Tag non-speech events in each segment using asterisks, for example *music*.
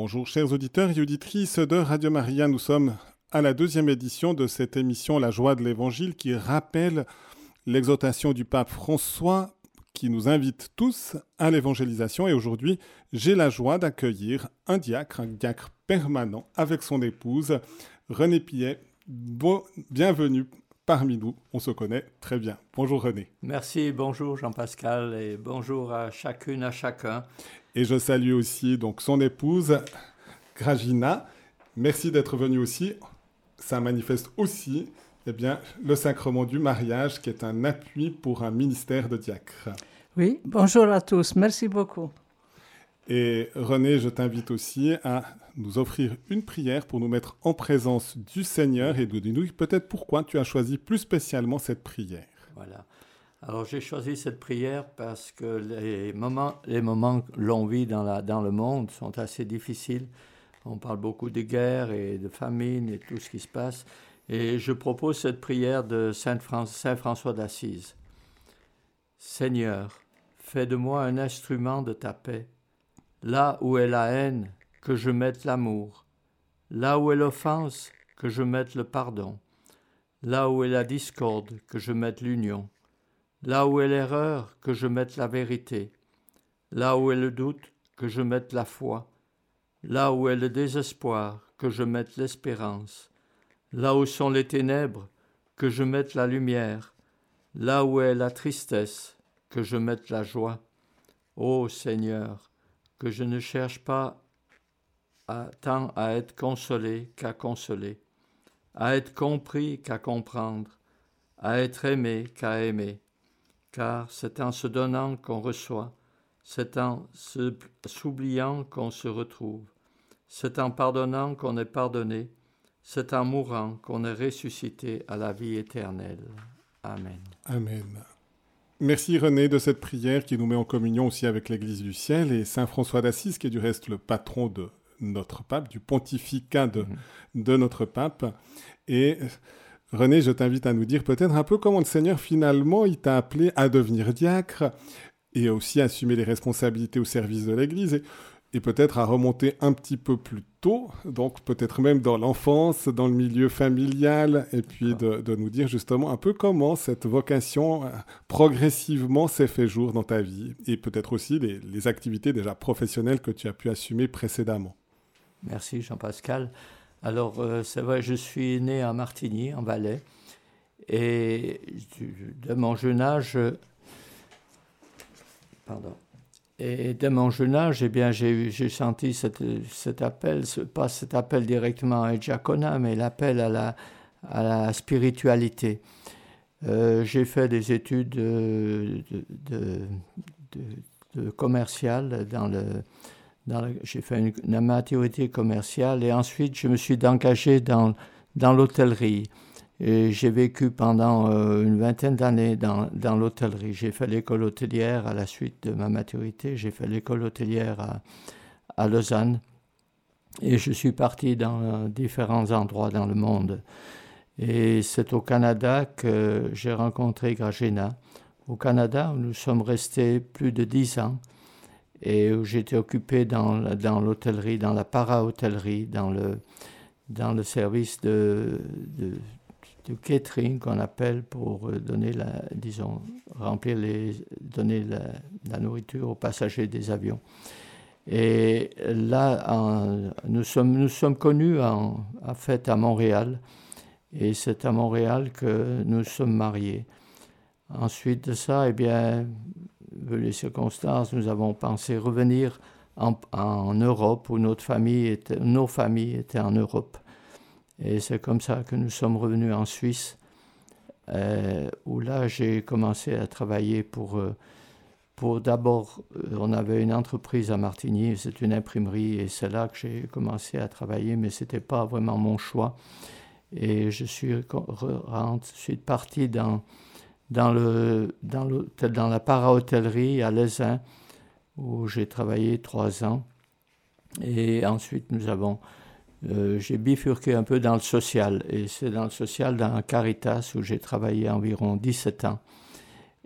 Bonjour chers auditeurs et auditrices de Radio Maria, nous sommes à la deuxième édition de cette émission La joie de l'Évangile qui rappelle l'exhortation du pape François qui nous invite tous à l'évangélisation et aujourd'hui j'ai la joie d'accueillir un diacre, un diacre permanent avec son épouse René Pillet. Bienvenue parmi nous. On se connaît très bien. Bonjour René. Merci, bonjour Jean-Pascal et bonjour à chacune, à chacun. Et je salue aussi donc son épouse Gragina. Merci d'être venu aussi. Ça manifeste aussi eh bien, le sacrement du mariage qui est un appui pour un ministère de diacre. Oui, bonjour à tous. Merci beaucoup. Et René, je t'invite aussi à nous offrir une prière pour nous mettre en présence du Seigneur et de nous peut-être pourquoi tu as choisi plus spécialement cette prière. Voilà. Alors j'ai choisi cette prière parce que les moments, les moments l'on vit dans, la, dans le monde sont assez difficiles. On parle beaucoup de guerre et de famine et tout ce qui se passe. Et je propose cette prière de Saint, Saint François d'Assise. Seigneur, fais de moi un instrument de ta paix Là où est la haine, que je mette l'amour. Là où est l'offense, que je mette le pardon. Là où est la discorde, que je mette l'union. Là où est l'erreur, que je mette la vérité. Là où est le doute, que je mette la foi. Là où est le désespoir, que je mette l'espérance. Là où sont les ténèbres, que je mette la lumière. Là où est la tristesse, que je mette la joie. Ô Seigneur, que je ne cherche pas tant à être consolé qu'à consoler, à être compris qu'à comprendre, à être aimé qu'à aimer, car c'est en se donnant qu'on reçoit, c'est en s'oubliant qu'on se retrouve, c'est en pardonnant qu'on est pardonné, c'est en mourant qu'on est ressuscité à la vie éternelle. Amen. Amen. Merci René de cette prière qui nous met en communion aussi avec l'Église du ciel et Saint François d'Assise qui est du reste le patron de notre pape, du pontificat de, mhm. de notre pape. Et René, je t'invite à nous dire peut-être un peu comment le Seigneur finalement il t'a appelé à devenir diacre et aussi à assumer les responsabilités au service de l'Église et peut-être à remonter un petit peu plus tôt, donc peut-être même dans l'enfance, dans le milieu familial, et puis de, nous dire justement un peu comment cette vocation euh, progressivement s'est fait jour dans ta vie, et peut-être aussi les, activités déjà professionnelles que tu as pu assumer précédemment. Merci Jean-Pascal. Alors euh, c'est vrai, je suis né à Martigny, en Valais, et de mon jeune âge... Pardon. Et dès mon jeune âge, eh bien, j'ai, senti cet appel, pas cet appel directement à diaconat, mais l'appel à la, à la spiritualité. Euh, j'ai fait des études de, de, de, commerciales dans le, j'ai fait une, une, maturité commerciale et ensuite je me suis engagé dans, dans l'hôtellerie. J'ai vécu pendant euh, une vingtaine d'années dans, dans l'hôtellerie. J'ai fait l'école hôtelière à la suite de ma maturité. J'ai fait l'école hôtelière à, à, Lausanne. Et je suis parti dans euh, différents endroits dans le monde. Et c'est au Canada que j'ai rencontré Gragena. Au Canada, nous sommes restés plus de dix ans et où j'étais occupé dans, dans l'hôtellerie, dans la para-hôtellerie, dans le, dans le service de, catering qu'on appelle pour euh, donner la, disons, remplir les, donner la, nourriture aux passagers des avions. Et là, nous, sommes, nous sommes connus en, en, fait à Montréal, et c'est à Montréal que nous sommes mariés. Ensuite de ça, eh bien, les circonstances, nous avons pensé revenir en, en Europe, où notre famille était, nos familles étaient en Europe. Et c'est comme ça que nous sommes revenus en Suisse, euh, où là j'ai commencé à travailler pour, euh, pour d'abord, euh, on avait une entreprise à Martigny, c'est une imprimerie, et c'est là que j'ai commencé à travailler, mais ce n'était pas vraiment mon choix. Et je suis, je suis parti dans, dans, le, dans, le, dans la para-hôtellerie à Lesin, où j'ai travaillé trois ans. Et ensuite, nous avons euh, j'ai bifurqué un peu dans le social. Et c'est dans le social, dans Caritas, où j'ai travaillé environ 17 ans.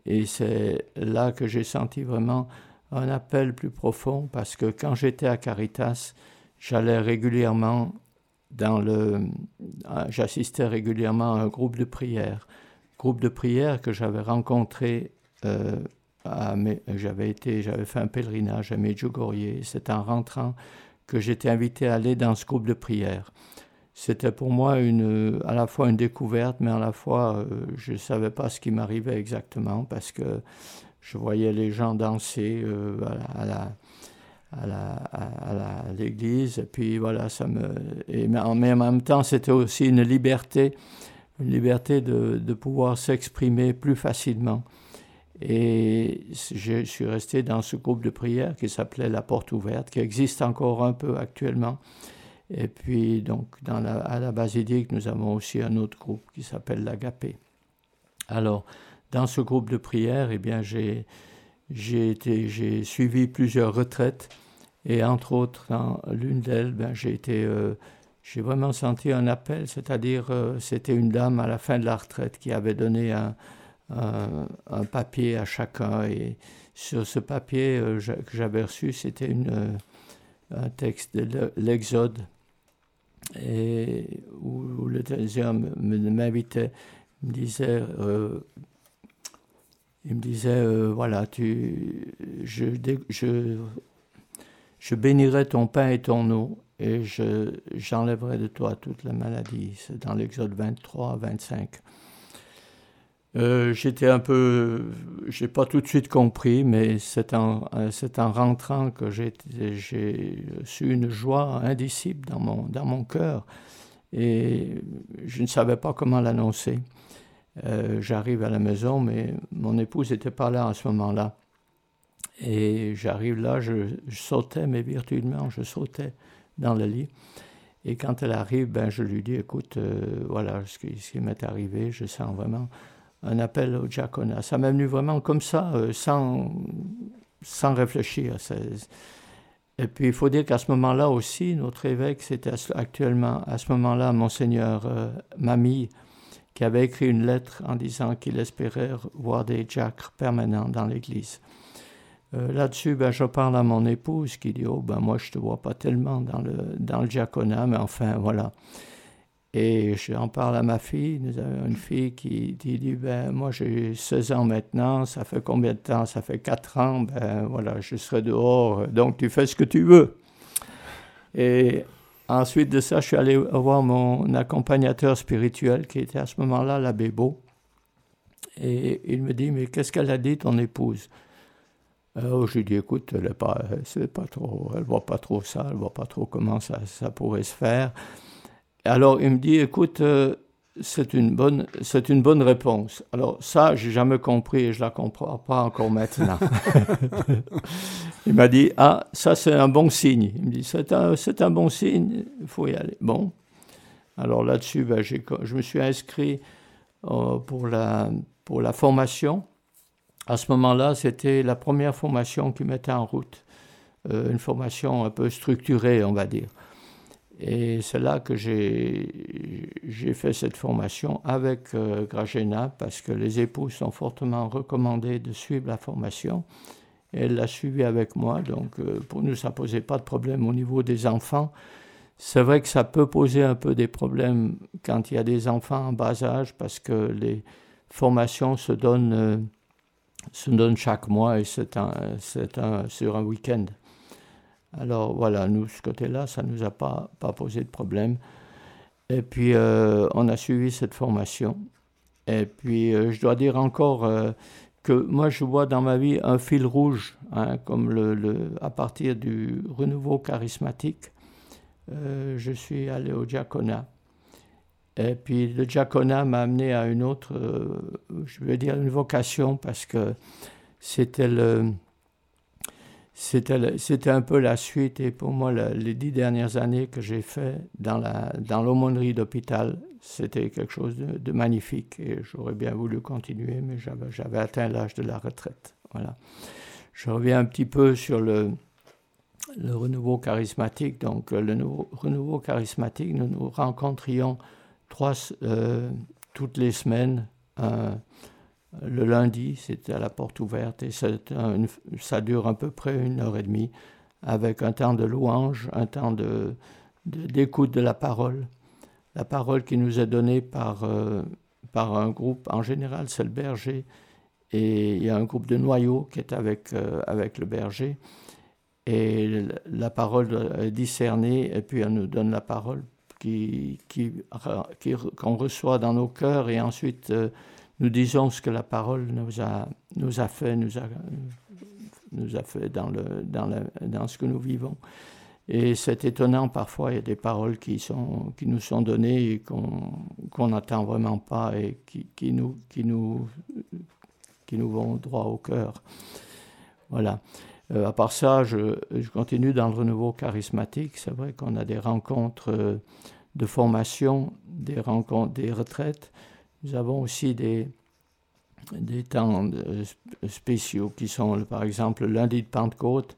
Et c'est là que j'ai senti vraiment un appel plus profond, parce que quand j'étais à Caritas, j'allais régulièrement dans le. J'assistais régulièrement à un groupe de prière. Groupe de prière que j'avais rencontré. Euh, j'avais été, j'avais fait un pèlerinage à Medjugorje. C'est en rentrant que j'étais invité à aller dans ce groupe de prière. C'était pour moi une, à la fois une découverte, mais à la fois euh, je ne savais pas ce qui m'arrivait exactement parce que je voyais les gens danser euh, à, la, à l'église. Et puis voilà, ça me. Et, mais en même temps, c'était aussi une liberté, une liberté de, pouvoir s'exprimer plus facilement. Et je suis resté dans ce groupe de prière qui s'appelait La Porte Ouverte, qui existe encore un peu actuellement. Et puis, donc, la, à la basilique, nous avons aussi un autre groupe qui s'appelle l'Agapé. Alors, dans ce groupe de prière, eh bien, j'ai, j'ai, j'ai suivi plusieurs retraites et entre autres, dans l'une d'elles, ben, j'ai été, euh, j'ai vraiment senti un appel, c'est-à-dire euh, c'était une dame à la fin de la retraite qui avait donné un, un, papier à chacun et sur ce papier euh, que j'avais reçu, c'était une, un texte de l'Exode et où, le deuxième m'invitait, me disait, il me disait, voilà, tu, je, je je bénirai ton pain et ton eau, et je, j'enlèverai de toi toute la maladie. C'est dans l'Exode 23, 25. Euh, j'étais un peu, j'ai pas tout de suite compris, mais c'est en, en rentrant que j'ai, j'ai su une joie indicible dans mon, dans mon cœur, et je ne savais pas comment l'annoncer. Euh, j'arrive à la maison, mais mon épouse n'était pas là à ce moment-là. Et j'arrive là, je, sautais, mais virtuellement, je sautais dans le lit. Et quand elle arrive, ben, je lui dis, écoute, euh, voilà ce qui, m'est arrivé, je sens vraiment un appel au diaconat. Ça m'est venu vraiment comme ça, euh, sans, sans réfléchir. Et puis il faut dire qu'à ce moment-là aussi, notre évêque, c'était actuellement, à ce moment-là, monseigneur euh, Mamie, qui avait écrit une lettre en disant qu'il espérait voir des diacres permanents dans l'Église. Euh, là-dessus, ben, je parle à mon épouse qui dit Oh, ben moi, je te vois pas tellement dans le, dans le diaconat, mais enfin, voilà. Et j'en parle à ma fille. Nous avons une fille qui, dit Ben, moi, j'ai 16 ans maintenant. Ça fait combien de temps? Ça fait 4 ans. Ben, voilà, je serai dehors. Donc, tu fais ce que tu veux. Et ensuite de ça, je suis allé voir mon accompagnateur spirituel qui était à ce moment-là l'abbé Beau. Et il me dit Mais qu'est-ce qu'elle a dit, ton épouse? Alors, je lui dis, écoute, elle ne pas, pas trop, elle voit pas trop ça, elle voit pas trop comment ça, ça pourrait se faire. Alors, il me dit, écoute, euh, c'est une bonne, c'est une bonne réponse. Alors ça, j'ai jamais compris et je la comprends pas encore maintenant. *laughs* *laughs* il m'a dit, ah, ça c'est un bon signe. Il me dit, c'est un, c'est un bon signe, il faut y aller. Bon. Alors là-dessus, ben, je me suis inscrit euh, pour, la, pour la formation à ce moment-là, c'était la première formation qui mettait en route, euh, une formation un peu structurée, on va dire. Et c'est là que j'ai fait cette formation avec euh, Gragena, parce que les époux sont fortement recommandés de suivre la formation. Elle l'a suivi avec moi, donc euh, pour nous, ça ne posait pas de problème au niveau des enfants. C'est vrai que ça peut poser un peu des problèmes quand il y a des enfants en bas âge, parce que les formations se donnent se donne chaque mois et c'est un, un, sur un week-end. Alors voilà, nous, ce côté-là, ça ne nous a pas, pas posé de problème. Et puis, euh, on a suivi cette formation. Et puis, euh, je dois dire encore euh, que moi, je vois dans ma vie un fil rouge, hein, comme le, le, à partir du renouveau charismatique. je suis allé au diaconat. Et puis le diaconat m'a amené à une autre, euh, je veux dire une vocation, parce que c'était c'était, un peu la suite, et pour moi, les dix dernières années que j'ai fait dans, la, dans l'aumônerie d'hôpital, c'était quelque chose de, magnifique, et j'aurais bien voulu continuer, mais j'avais, j'avais atteint l'âge de la retraite. Voilà. Je reviens un petit peu sur le, le renouveau charismatique. Donc, le renouveau charismatique, nous nous rencontrions euh, toutes les semaines. le lundi, c'était à la porte ouverte et ça, dure à peu près une heure et demie avec un temps de louange, un temps de, d'écoute de, la parole. La parole qui nous est donnée par, euh, par un groupe, en général c'est le berger, et il y a un groupe de noyaux qui est avec, euh, avec le berger. Et la parole est discernée, et puis elle nous donne la parole qu'on reçoit dans nos cœurs, et ensuite euh, nous disons ce que la parole nous a, fait, nous a, fait dans, ce que nous vivons. Et c'est étonnant, parfois, il y a des paroles qui, nous sont données et qu'on n'attend vraiment pas et qui, nous, qui nous vont droit au cœur. Voilà. Euh, à part ça, je, continue dans le renouveau charismatique. C'est vrai qu'on a des rencontres euh, de formation, des rencontres, des retraites. Nous avons aussi des, des temps euh, spéciaux qui sont, par exemple, le lundi de Pentecôte,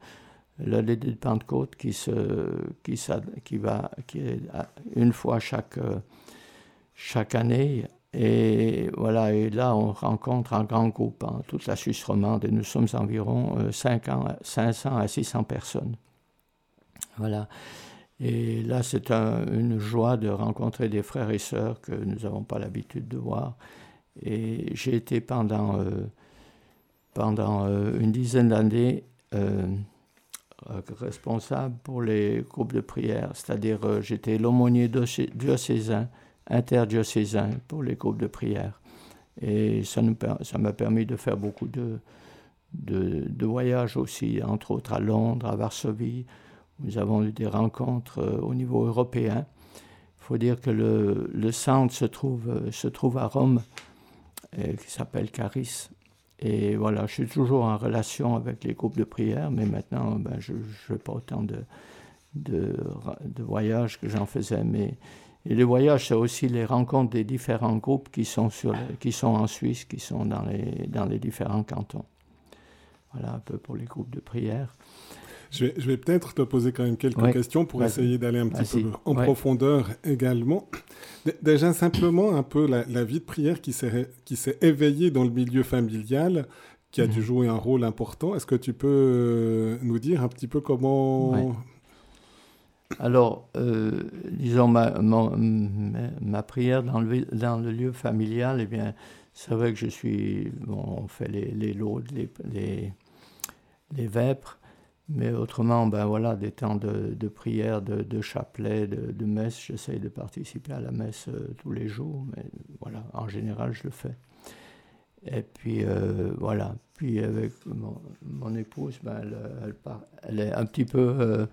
lundi de Pentecôte qui, se, qui, qui, va, qui est une fois chaque, chaque année. Et voilà, et là, on rencontre un grand groupe, hein, toute la Suisse romande, et nous sommes environ 5 euh, 500 à 600 personnes. Voilà. Et là, c'est une joie de rencontrer des frères et sœurs que nous n'avons pas l'habitude de voir. Et j'ai été pendant, euh, pendant euh, une dizaine d'années responsable pour les groupes de prière, c'est-à-dire j'étais l'aumônier diocésain interdiocésain pour les groupes de prière. Et ça m'a permis de faire beaucoup de, de, voyages aussi, entre autres à Londres, à Varsovie. Nous avons eu des rencontres euh, au niveau européen. Il faut dire que le, le centre se trouve, euh, se trouve à Rome, qui s'appelle Caris. Et voilà, je suis toujours en relation avec les groupes de prière, mais maintenant, ben, je ne pas autant de, de, de voyages que j'en faisais. Mais et les voyages, c'est aussi les rencontres des différents groupes qui sont, sur qui sont en Suisse, qui sont dans les, dans les différents cantons. Voilà un peu pour les groupes de prière. Je vais, je vais peut-être te poser quand même quelques questions pour essayer d'aller un petit peu en profondeur également. Déjà simplement un peu la, vie de prière qui s'est éveillée dans le milieu familial, qui a dû mhm. jouer un rôle important. Est-ce que tu peux euh, nous dire un petit peu comment alors, euh, disons, ma, ma, prière dans le, dans le, lieu familial, eh bien, c'est vrai que je suis. Bon, on fait les, les laudes, les, les, les, vêpres, mais autrement, ben voilà, des temps de, de prière, de, de chapelet, de, de messe, j'essaye de participer à la messe euh, tous les jours, mais voilà, en général, je le fais. Et puis, euh, voilà. Puis, avec mon, mon épouse, ben, elle, elle, elle, est un petit peu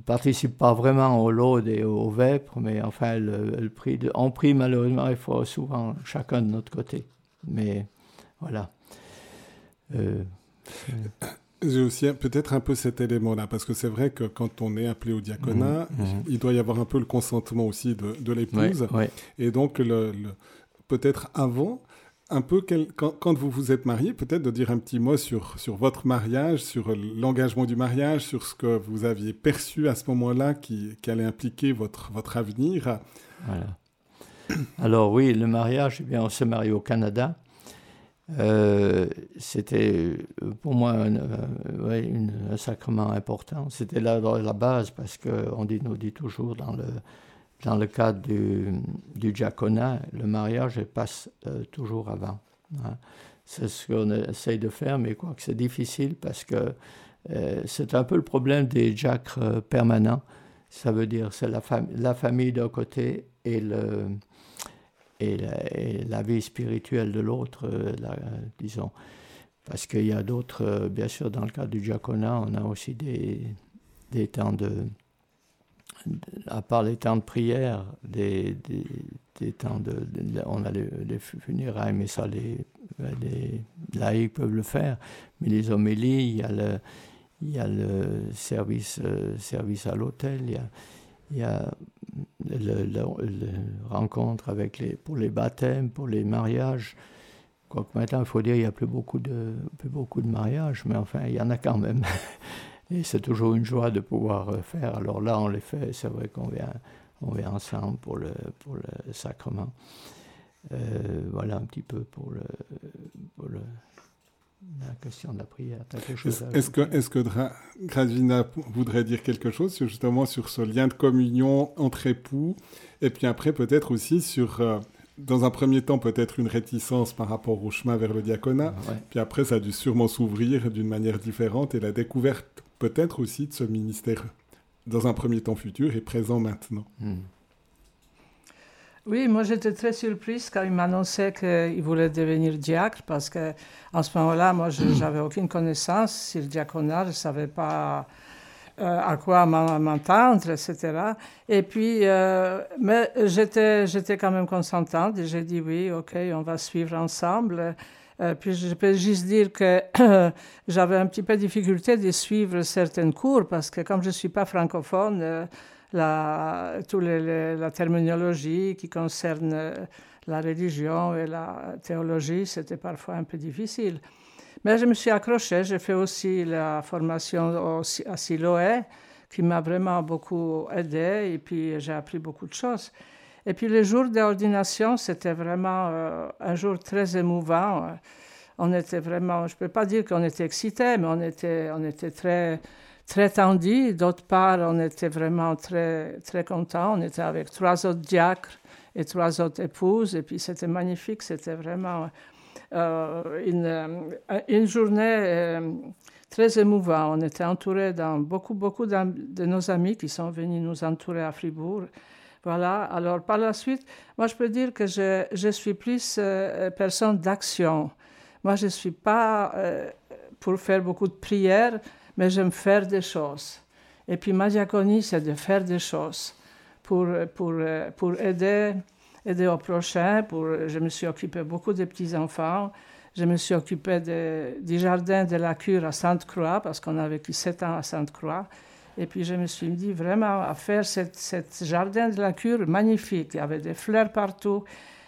ne participe pas vraiment au lot et au vêpres, mais enfin, elle, prie de, on prie malheureusement, il faut souvent chacun de notre côté. Mais voilà. Euh, J'ai aussi peut-être un peu cet élément-là, parce que c'est vrai que quand on est appelé au diaconat, mhm, mhm. il doit y avoir un peu le consentement aussi de, de l'épouse. Et donc, le, peut-être avant, un peu quand, vous vous êtes marié, peut-être de dire un petit mot sur, sur votre mariage, sur l'engagement du mariage, sur ce que vous aviez perçu à ce moment-là qui, allait impliquer votre, votre avenir. Voilà. Alors oui, le mariage, eh bien, on s'est marié au Canada. Euh, c'était pour moi un, euh, sacrement important. C'était la, la base parce qu'on dit, nous dit toujours dans le, dans le cadre du, du diaconat, le mariage passe euh, toujours avant. Hein. C'est ce qu'on essaye de faire, mais quoi que c'est difficile parce que euh, c'est un peu le problème des diacres euh, permanents. Ça veut dire c'est la, la famille d'un côté et, le, et, la, vie spirituelle de l'autre, disons. Parce qu'il y a d'autres, bien sûr, dans le cadre du diaconat, on a aussi des, des temps de, à part les temps de prière, des, des, temps de, on a les, funérailles, mais ça, les, les, laïcs peuvent le faire. Mais les homélies, il y a le, il y a le service, euh, service à l'hôtel, il y a, il y a le, rencontre avec les, pour les baptêmes, pour les mariages. Quoique maintenant, il faut dire qu'il n'y a plus beaucoup, de, plus beaucoup de mariages, mais enfin, il y en a quand même. *laughs* Et c'est toujours une joie de pouvoir euh, faire. Alors là, on les fait, c'est vrai qu'on vient, on vient ensemble pour le, pour le sacrement. Euh, voilà un petit peu pour le, pour le, la question de la prière. Est-ce que, est que Grazina voudrait dire quelque chose justement sur ce lien de communion entre époux et puis après peut-être aussi sur, euh, dans un premier temps peut-être une réticence par rapport au chemin vers le diaconat, puis après ça a dû sûrement s'ouvrir d'une manière différente et la découverte peut-être aussi de ce ministère dans un premier temps futur et présent maintenant. Hmm. Oui, moi j'étais très surprise quand il m'annonçait qu'il voulait devenir diacre parce que en ce moment-là, moi je *clears throat* n'avais aucune connaissance sur le diaconat, je ne savais pas euh, à quoi m'entendre, etc. Et puis, euh, mais j'étais, j'étais quand même consentante et j'ai dit oui, ok, on va suivre ensemble. Euh, puis je peux juste dire que *clears throat* j'avais un petit peu de difficulté de suivre certains cours parce que comme je ne suis pas francophone, la, toute la terminologie qui concerne euh, la religion et la théologie, c'était parfois un peu difficile. Mais je me suis accrochée. J'ai fait aussi la formation à Siloé, qui m'a vraiment beaucoup aidé, et puis j'ai appris beaucoup de choses. Et puis les jours d'ordination, c'était vraiment euh, un jour très émouvant. On était vraiment, je ne peux pas dire qu'on était excités, mais on était, on était très très tendu. D'autre part, on était vraiment très, très contents. On était avec trois autres diacres et trois autres épouses. Et puis, c'était magnifique. C'était vraiment euh, une, euh, une, journée euh, très émouvante. On était entourés dans beaucoup, beaucoup de nos amis qui sont venus nous entourer à Fribourg. Voilà. Alors, par la suite, moi, je peux dire que je, je suis plus personne d'action. Moi, je ne suis pas pour faire beaucoup de prières mais j'aime faire des choses. Et puis ma diaconie, c'est de faire des choses pour, pour, pour aider, aider au prochain. Pour, je me suis occupé beaucoup des petits-enfants. Je me suis occupé du jardin de la cure à Sainte-Croix, parce qu'on a vécu sept ans à Sainte-Croix. Et puis je me suis dit vraiment à faire ce jardin de la cure magnifique. Il y avait des fleurs partout.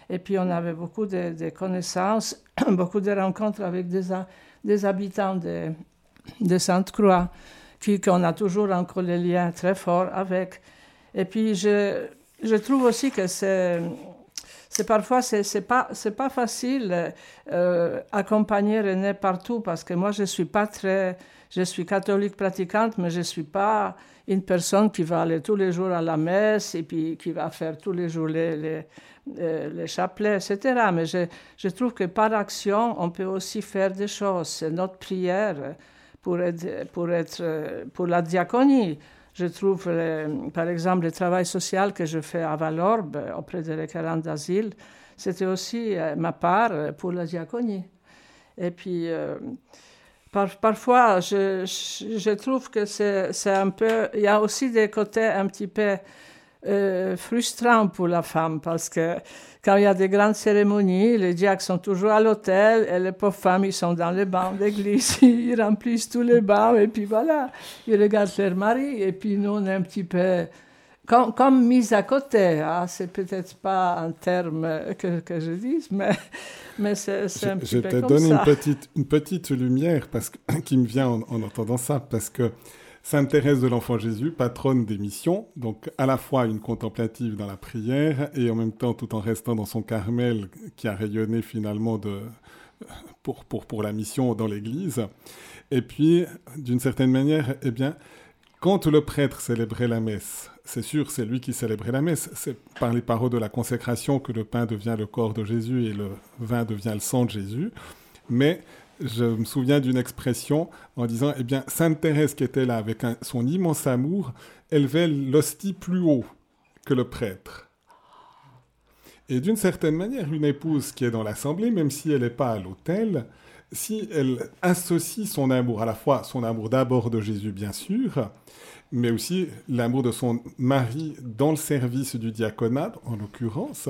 Et puis on avait beaucoup de, connaissances, *clears throat* beaucoup de rencontres avec des, habitants de, Sainte-Croix, qu'on a toujours encore les liens très forts avec. Et puis, je, trouve aussi que c'est, parfois, c'est, c'est pas, pas facile euh, accompagner René partout parce que moi, je suis pas très, je suis catholique pratiquante, mais je suis pas une personne qui va aller tous les jours à la messe et puis qui va faire tous les jours les, les, euh, chapelets, etc. Mais je, je trouve que par action, on peut aussi faire des choses. C'est notre prière pour être, pour, pour la diaconie. Je trouve, par exemple, le travail social que je fais à Valorbe auprès des requérants d'asile, c'était aussi euh, ma part pour la diaconie. Et puis, euh, parfois, je, trouve que c'est un peu. Il y a aussi des côtés un petit peu euh, frustrant pour la femme parce que quand il y a des grandes cérémonies, les diacres sont toujours à l'hôtel et les pauvres femmes, ils sont dans les bancs d'église, *laughs* ils remplissent tous les bancs et puis voilà, ils regardent leur mari et puis nous, on est un petit peu comme, comme mis à côté. Hein. C'est peut-être pas un terme que, que je dise, mais, mais c'est un petit peu comme ça. Je te donne une petite, une petite lumière parce que, *coughs* qui me vient en, en entendant ça parce que Sainte Thérèse de l'Enfant Jésus, patronne des missions, donc à la fois une contemplative dans la prière et en même temps tout en restant dans son Carmel qui a rayonné finalement de, pour, pour, pour la mission dans l'Église. Et puis, d'une certaine manière, eh bien, quand le prêtre célébrait la messe, c'est sûr, c'est lui qui célébrait la messe. C'est par les paroles de la consécration que le pain devient le corps de Jésus et le vin devient le sang de Jésus. Mais je me souviens d'une expression en disant, eh bien, Sainte Thérèse qui était là avec son immense amour, élevait l'hostie plus haut que le prêtre. Et d'une certaine manière, une épouse qui est dans l'assemblée, même si elle n'est pas à l'autel, si elle associe son amour, à la fois son amour d'abord de Jésus, bien sûr, mais aussi l'amour de son mari dans le service du diaconat, en l'occurrence,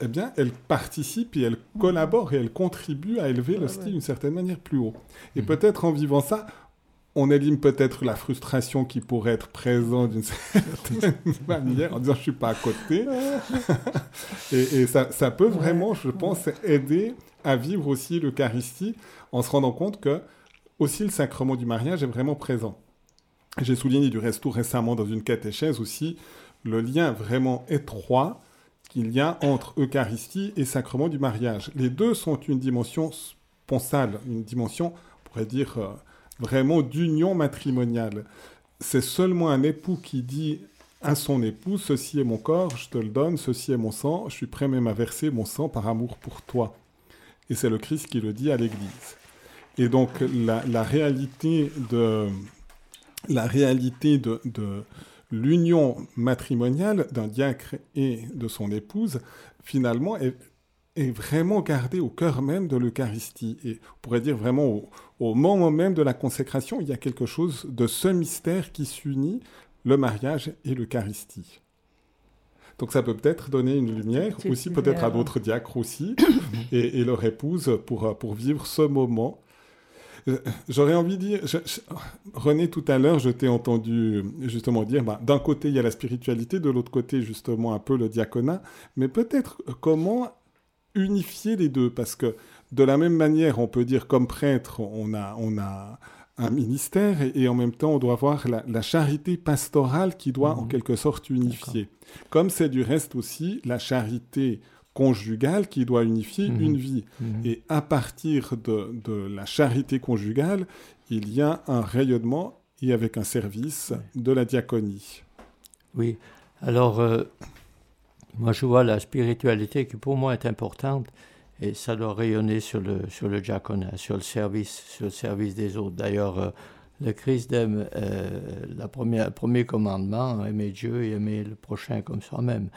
eh bien, elle participe et elle collabore et elle contribue à élever le style d'une certaine manière plus haut. Et mhm. peut-être en vivant ça, on élimine peut-être la frustration qui pourrait être présente d'une *laughs* certaine *laughs* manière en disant je suis pas à côté. *laughs* et, ça, ça, peut vraiment, je pense, aider à vivre aussi l'Eucharistie en se rendant compte que aussi le sacrement du mariage est vraiment présent. J'ai souligné du reste tout récemment dans une catéchèse aussi le lien vraiment étroit qu'il y a entre Eucharistie et sacrement du mariage. Les deux sont une dimension sponsale, une dimension, on pourrait dire, euh, vraiment d'union matrimoniale. C'est seulement un époux qui dit à son époux, ceci est mon corps, je te le donne, ceci est mon sang, je suis prêt même à verser mon sang par amour pour toi. Et c'est le Christ qui le dit à l'Église. Et donc la, réalité de la réalité de, l'union matrimoniale d'un diacre et de son épouse, finalement, est, vraiment gardée au cœur même de l'Eucharistie. Et on pourrait dire vraiment au, au, moment même de la consécration, il y a quelque chose de ce mystère qui s'unit le mariage et l'Eucharistie. Donc ça peut peut-être donner une lumière aussi peut-être à d'autres diacres aussi *coughs* et, leur épouse pour, pour vivre ce moment. Euh, j'aurais envie de dire, René, tout à l'heure, je t'ai entendu justement dire, bah, d'un côté, il y a la spiritualité, de l'autre côté, justement, un peu le diaconat, mais peut-être comment unifier les deux, parce que de la même manière, on peut dire comme prêtre, on a, on a un ministère et, en même temps on doit voir la, charité pastorale qui doit en mhm. quelque sorte unifier. Comme c'est du reste aussi la charité conjugale qui doit unifier mhm. une vie. Mhm. Et à partir de, la charité conjugale, il y a un rayonnement et avec un service de la diaconie. Oui, alors euh, moi je vois la spiritualité qui pour moi est importante et ça doit rayonner sur le, sur le diaconat, sur le service, sur le service des autres. D'ailleurs, euh, le Christ aime euh, la première, le premier commandement, aimer Dieu et aimer le prochain comme soi-même.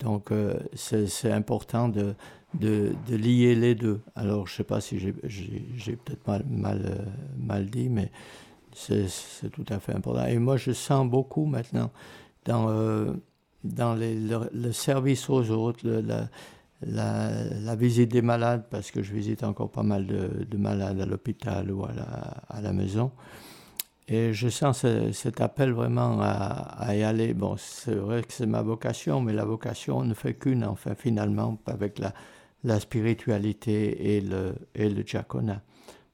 Donc, euh, c'est important de, de, lier les deux. Alors, je ne sais pas si j'ai peut-être mal, mal, mal, dit, mais c'est tout à fait important. Et moi, je sens beaucoup maintenant dans, dans les, le, service aux autres, la, la, visite des malades, parce que je visite encore pas mal de, malades à l'hôpital ou à à la, maison. Et je sens cet appel vraiment à, y aller. Bon, c'est vrai que c'est ma vocation, mais la vocation ne fait qu'une, enfin, finalement, avec la, la spiritualité et le, et le diaconat.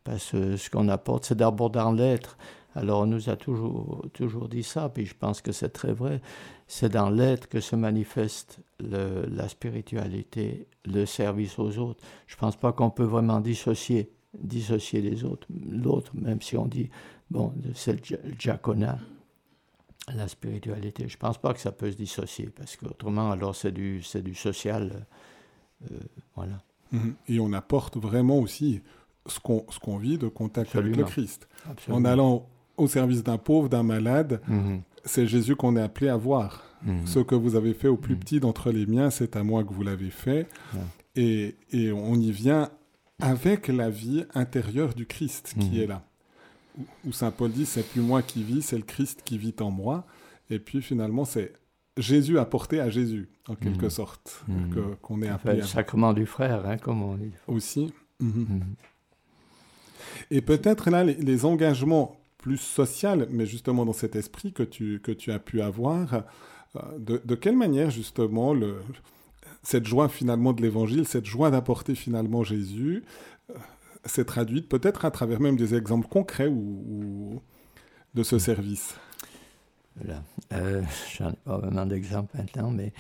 Parce que ce qu'on apporte, c'est d'abord dans l'être. Alors on nous a toujours, toujours dit ça, puis je pense que c'est très vrai. C'est dans l'être que se manifeste la spiritualité, le service aux autres. Je ne pense pas qu'on peut vraiment dissocier, dissocier les autres, l'autre, même si on dit, bon, c'est le diaconat, la spiritualité. Je ne pense pas que ça peut se dissocier, parce qu'autrement, alors c'est du, du social. Euh, voilà. Mhm. Et on apporte vraiment aussi ce qu'on vit de contact avec le Christ. En allant au service d'un pauvre, d'un malade, mhm. c'est Jésus qu'on est appelé à voir. Mhm. Ce que vous avez fait au plus petit d'entre les miens, c'est à moi que vous l'avez fait. Et, et, on y vient avec la vie intérieure du Christ qui est là. Où, Saint Paul dit, c'est plus moi qui vis, c'est le Christ qui vit en moi. Et puis finalement, c'est Jésus apporté à Jésus, en quelque sorte, qu'on est appelé. le sacrement du frère, hein, comme on dit. Aussi. Et peut-être là, les, engagements plus social, mais justement dans cet esprit que tu, que tu as pu avoir. Euh, de, de quelle manière justement le, cette joie finalement de l'évangile, cette joie d'apporter finalement Jésus, euh, s'est traduite peut-être à travers même des exemples concrets ou, de ce service Voilà. Euh, J'en ai pas vraiment d'exemples maintenant, mais,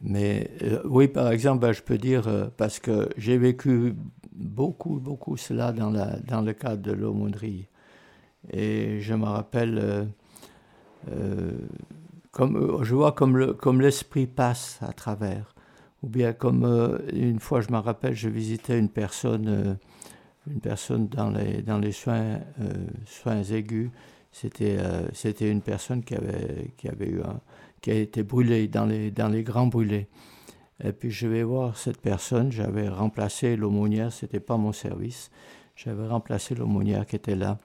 mais euh, oui, par exemple, ben, je peux dire, parce que j'ai vécu beaucoup, beaucoup cela dans, la, dans le cadre de l'aumônerie. Et je me rappelle, euh, euh, comme, euh, je vois comme, le, comme l'esprit passe à travers. Ou bien comme une fois, je me rappelle, je visitais une personne, une personne dans les, les soins, aigus. C'était, c'était une personne qui avait, été brûlée dans les, grands brûlés. Et puis je vais voir cette personne, j'avais remplacé l'aumônière, c'était pas mon service, j'avais remplacé l'aumônière qui était là.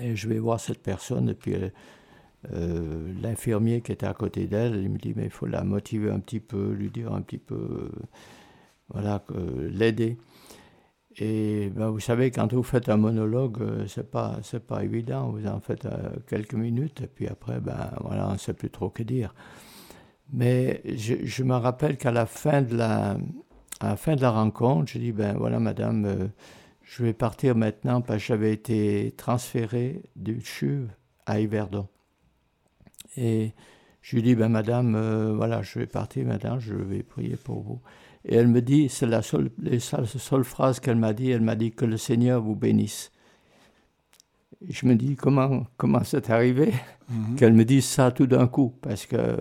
Et je vais voir cette personne, et puis euh, euh, l'infirmier qui était à côté d'elle, il me dit, mais il faut la motiver un petit peu, lui dire un petit peu, euh, voilà, l'aider. Et ben, vous savez, quand vous faites un monologue, c'est pas, c'est pas évident. Vous en faites quelques minutes, et puis après, ben voilà, on ne sait plus trop que dire. Mais je, je me rappelle qu'à la fin de la, fin de la rencontre, je dis ben voilà, madame, je vais partir maintenant parce que j'avais été transféré du CHUV à Yverdon. Et Je lui dis, ben madame, euh, voilà, je vais partir maintenant, je vais prier pour vous. Et elle me dit, c'est la seule, la seule phrase qu'elle m'a dit, elle m'a dit que le Seigneur vous bénisse. je me dis, comment, comment c'est arrivé? Mhm. qu'elle me dise ça tout d'un coup Parce que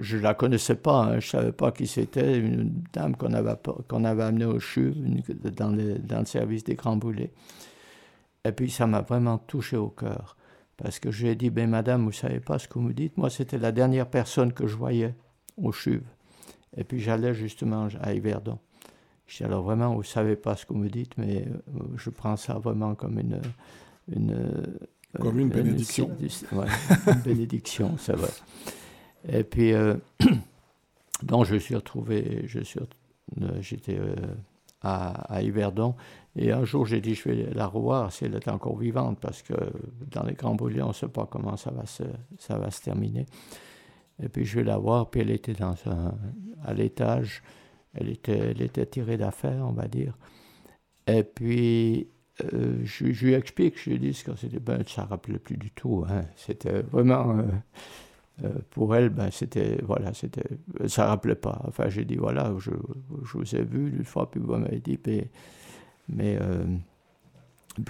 je ne la connaissais pas, hein, je ne savais pas qui c'était, une dame qu'on avait, qu'on avait amenée au CHU dans, dans le service des Grands Boulets. Et puis ça m'a vraiment touché au cœur. Parce que je lui ai dit, ben madame, vous ne savez pas ce que vous me dites. Moi, c'était la dernière personne que je voyais au CHUV. Et puis j'allais justement à Yverdon. Je dis alors vraiment, vous ne savez pas ce que vous me dites, mais euh, je prends ça vraiment comme une... une euh, comme une, bénédiction. une bénédiction, *laughs* c'est vrai. Et puis, euh, *clears throat* donc je suis retrouvé, j'étais à, à, Yverdon, et un jour j'ai dit je vais la revoir si elle est encore vivante, parce que dans les grands brûlés, on ne sait pas comment ça va se, ça va se terminer. Et puis je vais la voir, puis elle était dans à l'étage, elle était, elle était tirée d'affaire, on va dire. Et puis euh, je, je, lui explique, je lui dis que c'était, ben, ça ne rappelait plus du tout. Hein. C'était vraiment, euh, euh, pour elle, ben, c'était, voilà, c'était, ça rappelait pas. Enfin, j'ai dit, voilà, je, je, vous ai vu une fois, puis vous m'avez dit, mais, mais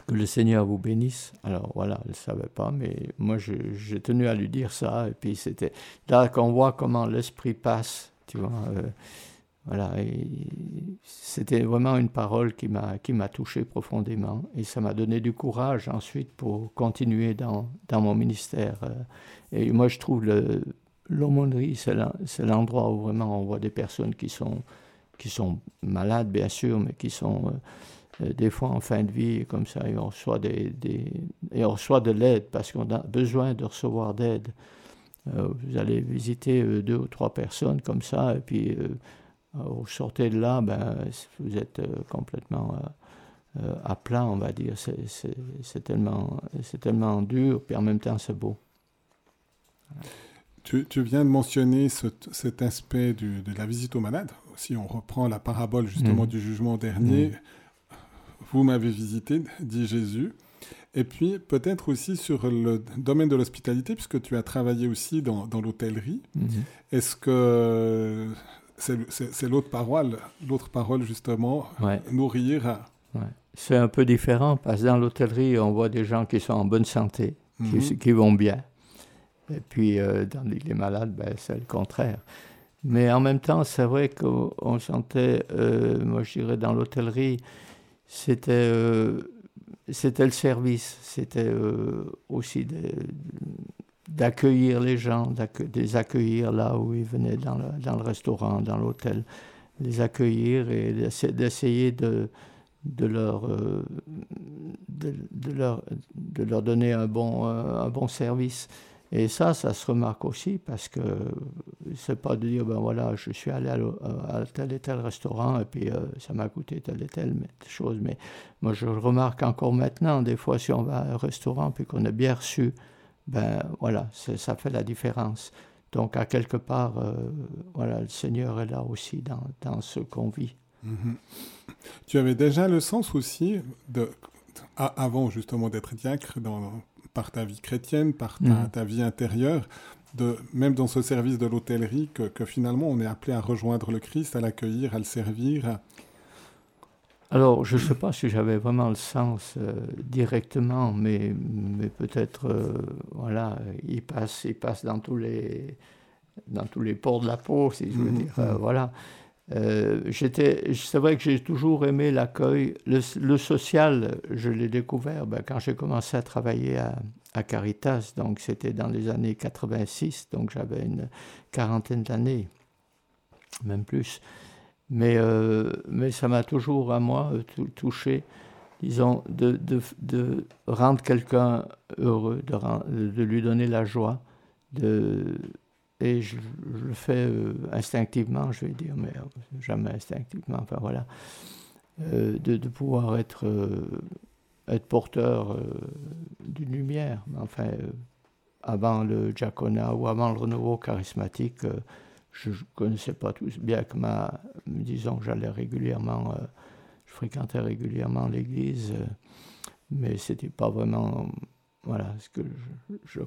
que le Seigneur vous bénisse. Alors voilà, elle ne savait pas, mais moi j'ai tenu à lui dire ça. Et puis c'était là qu'on voit comment l'esprit passe, tu vois. Euh, voilà, c'était vraiment une parole qui m'a qui touché profondément et ça m'a donné du courage ensuite pour continuer dans, dans mon ministère. Et moi je trouve l'aumônerie c'est l'endroit où vraiment on voit des personnes qui sont qui sont malades bien sûr, mais qui sont euh, euh, des fois en fin de vie, comme ça, et on reçoit, des et on reçoit de l'aide parce qu'on a besoin de recevoir d'aide. Euh, vous allez visiter euh, deux ou trois personnes comme ça, et puis vous sortez de là, ben, vous êtes complètement à plat, on va dire. C'est tellement, tellement dur, puis en même temps, c'est beau. Tu, tu, viens de mentionner ce, cet aspect du, de la visite aux malades. Si on reprend la parabole justement mmh. du jugement dernier, mmh vous m'avez visité, dit Jésus. Et puis peut-être aussi sur le domaine de l'hospitalité, puisque tu as travaillé aussi dans, dans l'hôtellerie. Mhm. Est-ce que c'est l'autre parole, l'autre parole justement, nourrir C'est un peu différent, parce que dans l'hôtellerie, on voit des gens qui sont en bonne santé, qui, mhm. qui, vont bien. Et puis euh, dans les, malades, ben, c'est le contraire. Mais en même temps, c'est vrai qu'on sentait, euh, moi je dirais dans l'hôtellerie, c'était euh, c'était le service, c'était euh, aussi d'accueillir les gens, de les accueillir là où ils venaient dans le, dans le restaurant, dans l'hôtel, les accueillir et d'essayer de, de, leur, euh, de, de, leur, de leur donner un bon, un bon service. Et ça, ça se remarque aussi parce que c'est pas de dire, ben voilà, je suis allé à, tel et tel restaurant et puis euh, ça m'a coûté telle et telle chose. Mais moi, je remarque encore maintenant, des fois, si on va à un restaurant puis qu'on est bien reçu, ben voilà, ça fait la différence. Donc, à quelque part, euh, voilà, le Seigneur est là aussi dans, dans ce qu'on vit. Mm-hmm. Tu avais déjà le sens aussi, de, avant justement d'être diacre, dans, par ta vie chrétienne, par ta, mm. vie intérieure, de, même dans ce service de l'hôtellerie, que, finalement on est appelé à rejoindre le Christ, à l'accueillir, à le servir Alors, je ne sais pas si j'avais vraiment le sens euh, directement, mais, mais peut-être, euh, voilà, il passe, il passe dans tous les dans tous les pores de la peau, si je veux mm, dire, euh, mm. voilà. Euh, c'est vrai que j'ai toujours aimé l'accueil. Le, social, je l'ai découvert ben, quand j'ai commencé à travailler à, Caritas, donc c'était dans les années 86, donc j'avais une quarantaine d'années, même plus. Mais, euh, ça m'a toujours, à moi, touché, disons, de, de, rendre quelqu'un heureux, de, de lui donner la joie, de, et je, le fais euh, instinctivement, je vais dire, mais euh, jamais instinctivement, enfin voilà, euh, de, pouvoir être, porteur d'une lumière. Enfin, avant le diaconat ou avant le renouveau charismatique, je ne connaissais pas tous, bien que ma, disons que j'allais régulièrement, je fréquentais régulièrement l'église, mais c'était pas vraiment, voilà, ce que je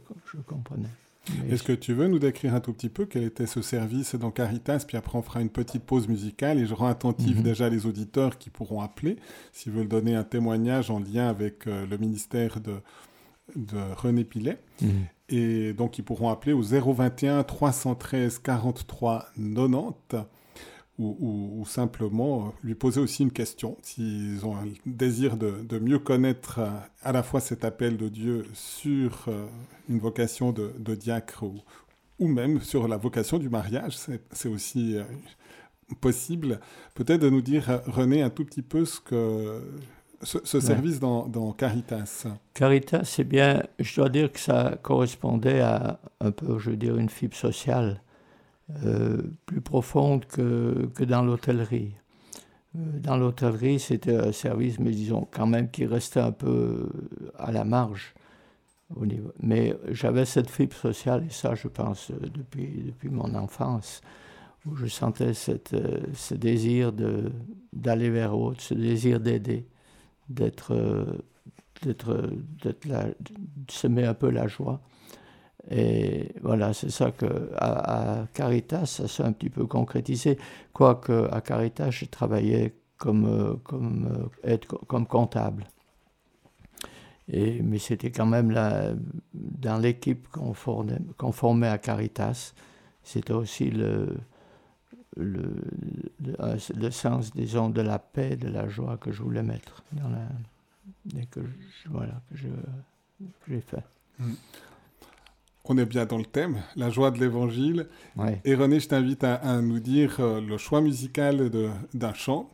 comprenais. Est-ce que tu veux nous décrire un tout petit peu quel était ce service dans Caritas Puis après, on fera une petite pause musicale et je rends attentif mhm. déjà les auditeurs qui pourront appeler s'ils veulent donner un témoignage en lien avec euh, le ministère de, de René Pilet. Mhm. Et donc, ils pourront appeler au 021 313 43 90 ou, simplement euh, lui poser aussi une question, s'ils ont un désir de, mieux connaître euh, à la fois cet appel de Dieu sur euh, une vocation de, diacre ou, même sur la vocation du mariage, c'est aussi possible. Peut-être de nous dire, René, un tout petit peu ce que ce, service dans, dans, Caritas. Caritas, c'est bien, je dois dire que ça correspondait à un peu, je veux dire, une fibre sociale euh, plus profonde que, que dans l'hôtellerie. Euh, dans l'hôtellerie, c'était un service, mais disons quand même qui restait un peu à la marge. Mais j'avais cette fibre sociale, et ça, je pense, euh, depuis, depuis mon enfance, où je sentais cette, ce désir d'aller vers autre, ce désir d'aider, d'être, d'être, d'être de semer un peu la joie. Et voilà, c'est ça que à, Caritas, ça s'est un petit peu concrétisé. Quoique à Caritas, j'ai travaillé comme, euh, comme, euh, comme comptable. Et, mais c'était quand même là, dans l'équipe qu'on formait, à Caritas, c'était aussi le, le, le, sens, disons, de la paix, de la joie que je voulais mettre dans la, et que, voilà, que, j'ai fait. Mm on est bien dans le thème, la joie de l'évangile. Et René, je t'invite à, nous dire euh, le choix musical d'un chant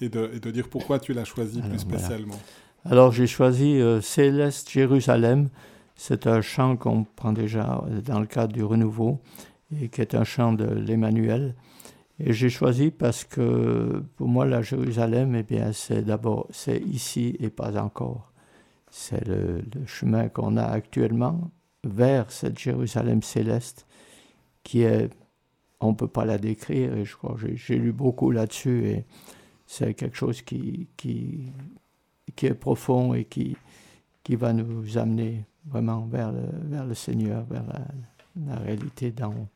et de, dire pourquoi tu l'as choisi plus spécialement. Alors j'ai choisi euh, Céleste Jérusalem. C'est un chant qu'on prend déjà dans le cadre du renouveau et qui est un chant de l'Emmanuel. Et j'ai choisi parce que pour moi, la Jérusalem, eh bien, c'est d'abord, c'est ici et pas encore. C'est le chemin qu'on a actuellement, vers cette Jérusalem céleste qui est, on ne peut pas la décrire, et je crois j'ai lu beaucoup là-dessus, et c'est quelque chose qui, qui, qui est profond et qui, qui va nous amener vraiment vers le, vers le Seigneur, vers la, la réalité d'en haut.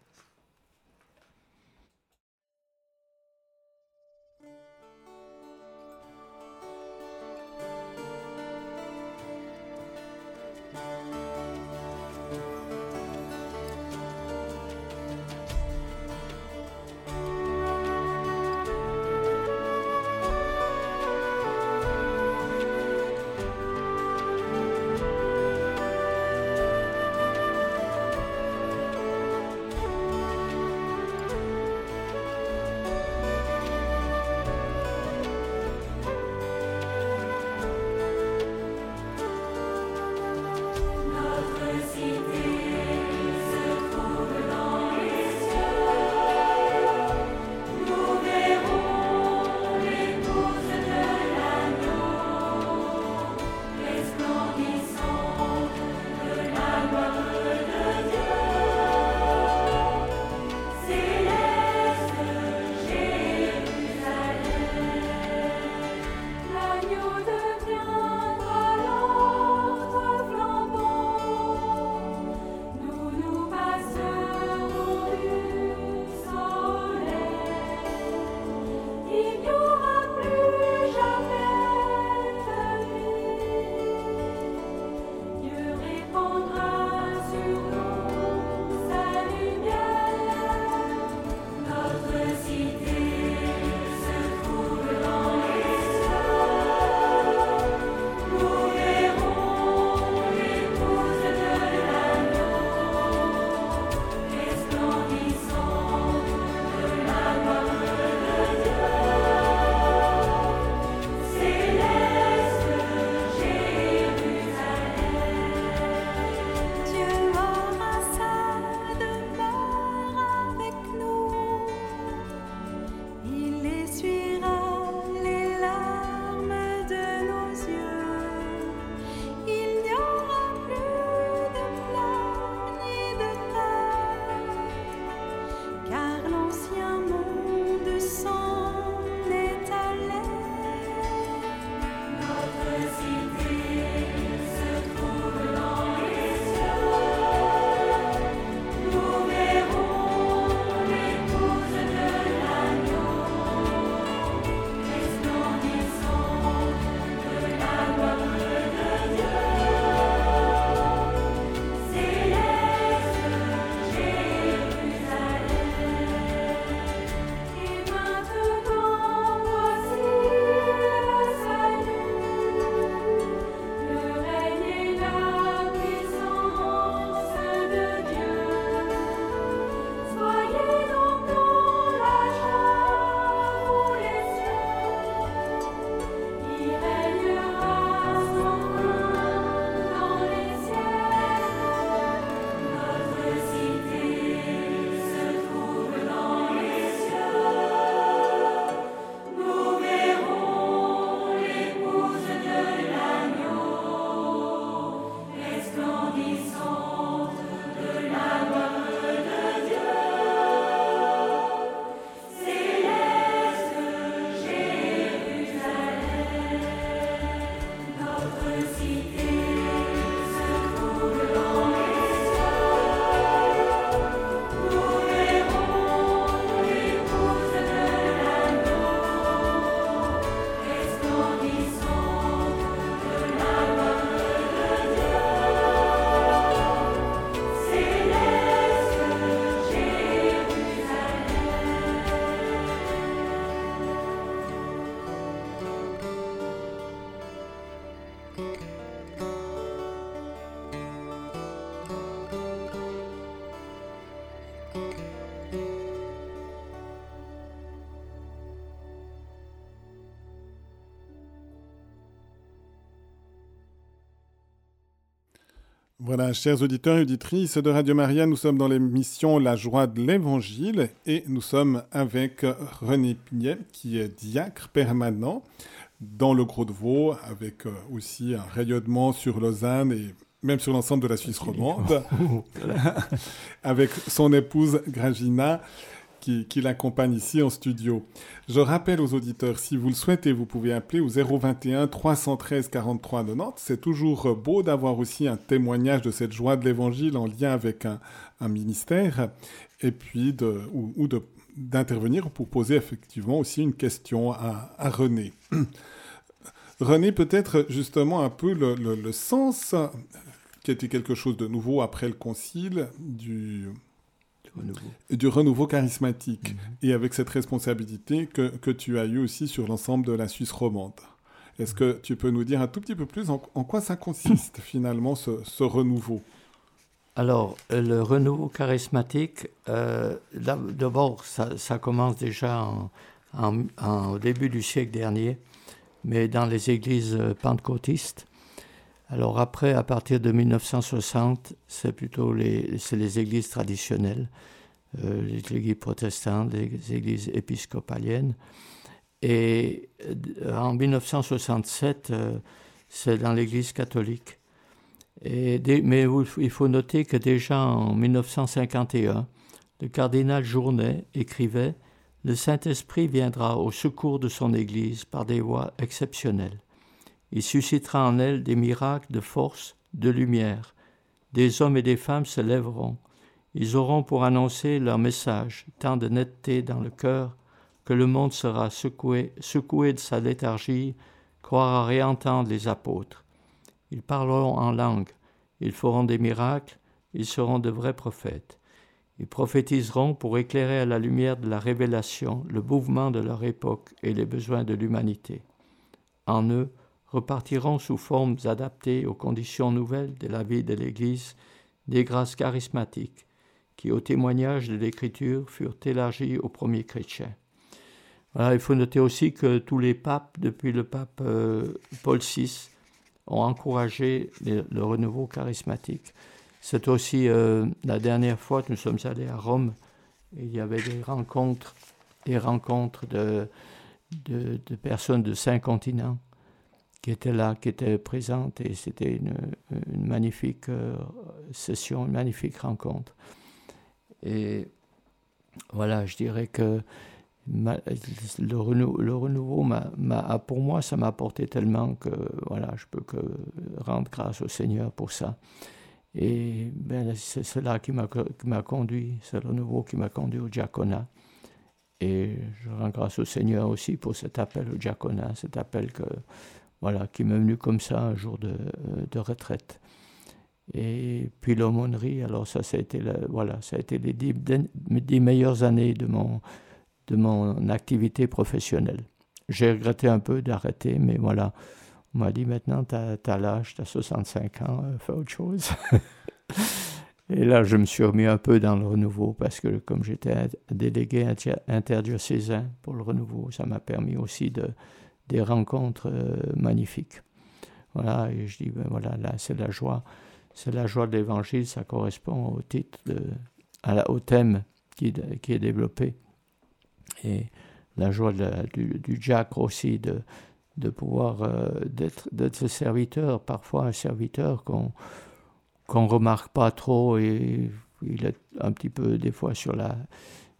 Voilà, chers auditeurs et auditrices de Radio Maria, nous sommes dans l'émission La joie de l'Évangile et nous sommes avec René Pignet, qui est diacre permanent dans le Gros de Vaud, avec euh, aussi un rayonnement sur Lausanne et même sur l'ensemble de la Suisse *laughs* romande, *laughs* avec son épouse Gragina qui, l'accompagne ici en studio. Je rappelle aux auditeurs, si vous le souhaitez, vous pouvez appeler au 021 313 43 90. C'est toujours beau d'avoir aussi un témoignage de cette joie de l'Évangile en lien avec un, ministère, et puis ou, d'intervenir pour poser effectivement aussi une question à, René. *clears throat* René, peut-être justement un peu le sens qui était quelque chose de nouveau après le concile du, du renouveau charismatique. Mhm. Et avec cette responsabilité que, que, tu as eue aussi sur l'ensemble de la Suisse romande. Est-ce que tu peux nous dire un tout petit peu plus en, quoi ça consiste *laughs* finalement ce, ce renouveau? Alors, le renouveau charismatique, euh, d'abord, ça, ça, commence déjà en, au début du siècle dernier, mais dans les églises pentecôtistes. Alors après, à partir de 1960, c'est plutôt les, les églises traditionnelles, euh, les églises protestantes, les églises épiscopaliennes. Et euh, en 1967, euh, c'est dans l'église catholique. Et mais il faut noter que déjà en 1951, le cardinal Journet écrivait Le Saint-Esprit viendra au secours de son Église par des voies exceptionnelles. Il suscitera en elle des miracles de force, de lumière. Des hommes et des femmes se lèveront. Ils auront pour annoncer leur message tant de netteté dans le cœur que le monde sera secoué, secoué de sa léthargie, croira réentendre les apôtres. Ils parleront en langue, ils feront des miracles, ils seront de vrais prophètes. Ils prophétiseront pour éclairer à la lumière de la révélation le mouvement de leur époque et les besoins de l'humanité. En eux, repartiront sous formes adaptées aux conditions nouvelles de la vie de l'Église des grâces charismatiques qui, au témoignage de l'Écriture, furent élargies aux premiers chrétiens. il faut noter aussi que tous les papes, depuis le pape euh, Paul VI, ont encouragé le, renouveau charismatique. C'est aussi euh, la dernière fois que nous sommes allés à Rome, il y avait des rencontres, des rencontres de, de personnes de cinq continents qui était là, qui était présente, et c'était une, magnifique euh, session, une magnifique rencontre. Et voilà, je dirais que le, renouveau, pour moi, ça m'a apporté tellement que voilà, je peux que rendre grâce au Seigneur pour ça. Et ben, c'est cela qui m'a conduit, c'est le renouveau qui m'a conduit au diaconat. Et je rends grâce au Seigneur aussi pour cet appel au diaconat, cet appel que voilà, qui m'est venu comme ça un jour de, de retraite. Et puis l'aumônerie, alors ça, ça a été, voilà, ça a été les dix, meilleures années de mon, de mon activité professionnelle. J'ai regretté un peu d'arrêter, mais voilà, on m'a dit maintenant, tu as, l'âge, tu as 65 ans, euh, fais autre chose. *laughs* Et là, je me suis remis un peu dans le renouveau parce que comme j'étais délégué interdiocésain pour le renouveau, ça m'a permis aussi de, des rencontres euh, magnifiques. Voilà, et je dis, ben voilà, là, c'est la joie. C'est la joie de l'évangile, ça correspond au titre, à au thème qui, qui, est développé. Et la joie du, du diacre aussi, de, de pouvoir euh, d'être serviteur, parfois un serviteur qu'on qu'on remarque pas trop et il est un petit peu des fois sur la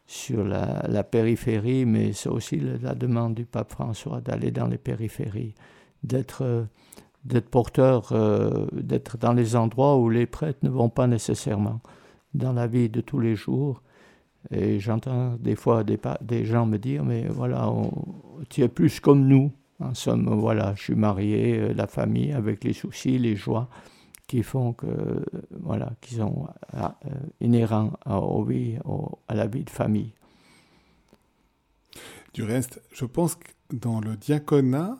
sur la, périphérie, mais c'est aussi la demande du pape François d'aller dans les périphéries, d'être porteur, euh, d'être dans les endroits où les prêtres ne vont pas nécessairement, dans la vie de tous les jours. Et j'entends des fois des, des, gens me dire, mais voilà, tu es plus comme nous. En somme, voilà, je suis marié, euh, la famille, avec les soucis, les joies qui font que, voilà, qui sont euh, inhérents à, à la vie de famille. Du reste, je pense que dans le diaconat,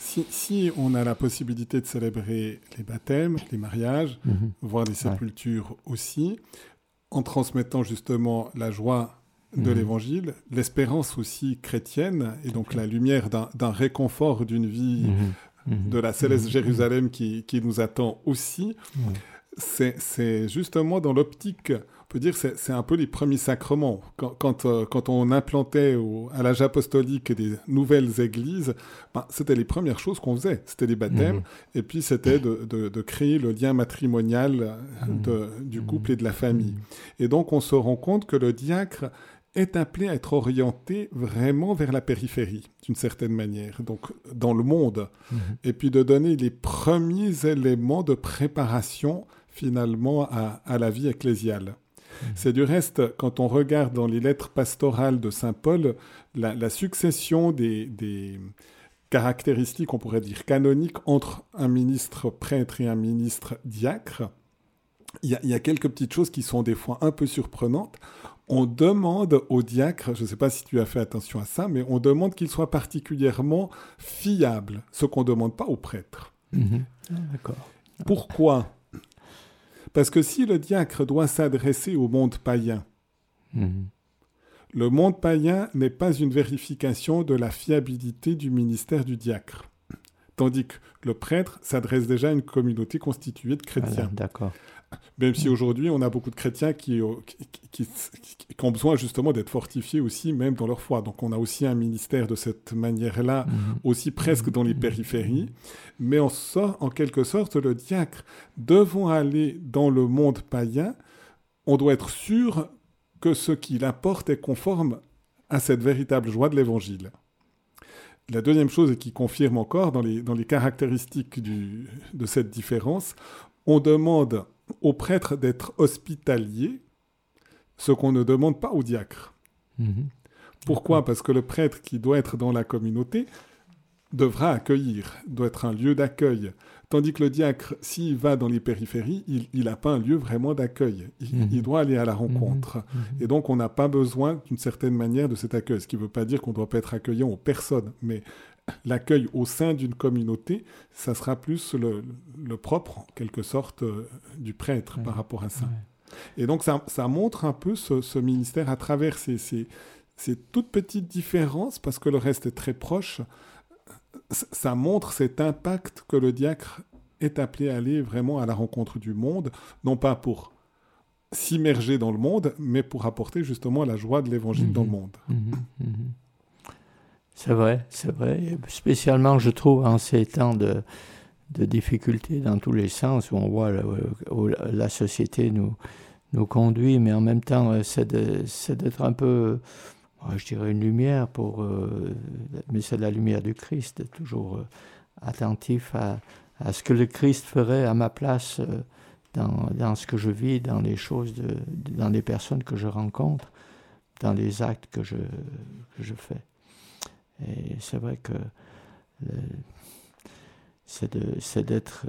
si, on a la possibilité de célébrer les baptêmes, les mariages, mhm. voire les sépultures aussi, en transmettant justement la joie de mhm. l'évangile, l'espérance aussi chrétienne, et donc la lumière d'un réconfort d'une vie mhm. Mhm. de la céleste Jérusalem qui, qui, nous attend aussi. C'est justement dans l'optique peut dire c'est un peu les premiers sacrements. Quand, quand, euh, on implantait à l'âge apostolique des nouvelles églises, ben, c'était les premières choses qu'on faisait. C'était les baptêmes, mhm. et puis c'était de, créer le lien matrimonial euh, mhm. du couple et de la famille. Mhm. Et donc on se rend compte que le diacre est appelé à être orienté vraiment vers la périphérie, d'une certaine manière, donc dans le monde, et puis de donner les premiers éléments de préparation finalement à la vie ecclésiale. C'est du reste, quand on regarde dans les lettres pastorales de Saint Paul, la, succession des, caractéristiques, on pourrait dire canoniques, entre un ministre prêtre et un ministre diacre, il y, a, quelques petites choses qui sont des fois un peu surprenantes. On demande au diacre, je ne sais pas si tu as fait attention à ça, mais on demande qu'il soit particulièrement fiable, ce qu'on ne demande pas au prêtre. Mhm. Ah, d'accord. Pourquoi? Parce que si le diacre doit s'adresser au monde païen, mhm. le monde païen n'est pas une vérification de la fiabilité du ministère du diacre. Tandis que le prêtre s'adresse déjà à une communauté constituée de chrétiens. D'accord. Même si aujourd'hui, on a beaucoup de chrétiens qui, qui, ont besoin justement d'être fortifiés aussi, même dans leur foi. Donc on a aussi un ministère de cette manière-là, mhm. aussi presque dans les mhm. périphéries. Mais on sort, en quelque sorte, le diacre, devant aller dans le monde païen, on doit être sûr que ce qu'il apporte est conforme à cette véritable joie de l'Évangile. La deuxième chose, et qui confirme encore dans les, dans les caractéristiques du, de cette différence, on demande au prêtre d'être hospitalier, ce qu'on ne demande pas au diacre. Mhm. Pourquoi? Parce que le prêtre qui doit être dans la communauté devra accueillir, doit être un lieu d'accueil. Tandis que le diacre, s'il va dans les périphéries, il n'a pas un lieu vraiment d'accueil. Il, mhm. doit aller à la rencontre. Mhm. Et donc, on n'a pas besoin d'une certaine manière de cet accueil. Ce qui ne veut pas dire qu'on ne doit pas être accueillant aux personnes. Mais l'accueil au sein d'une communauté, ça sera plus le, propre, en quelque sorte, euh, du prêtre par rapport à ça. Et donc, ça, montre un peu ce, ministère à travers ces, ces, toutes petites différences, parce que le reste est très proche. Ça montre cet impact que le diacre est appelé à aller vraiment à la rencontre du monde, non pas pour s'immerger dans le monde, mais pour apporter justement la joie de l'évangile dans le mhm. monde. Mhm. Mhm. C'est vrai, c'est vrai. Spécialement, je trouve, en ces temps de, de difficultés dans tous les sens, où on voit où la société nous, nous conduit, mais en même temps, euh, c'est d'être un peu, je dirais, une lumière pour. Euh, mais c'est la lumière du Christ, toujours euh, attentif à, à, ce que le Christ ferait à ma place dans, dans, ce que je vis, dans les choses, de, dans les personnes que je rencontre, dans les actes que je, que je fais. Et c'est vrai que c'est d'être.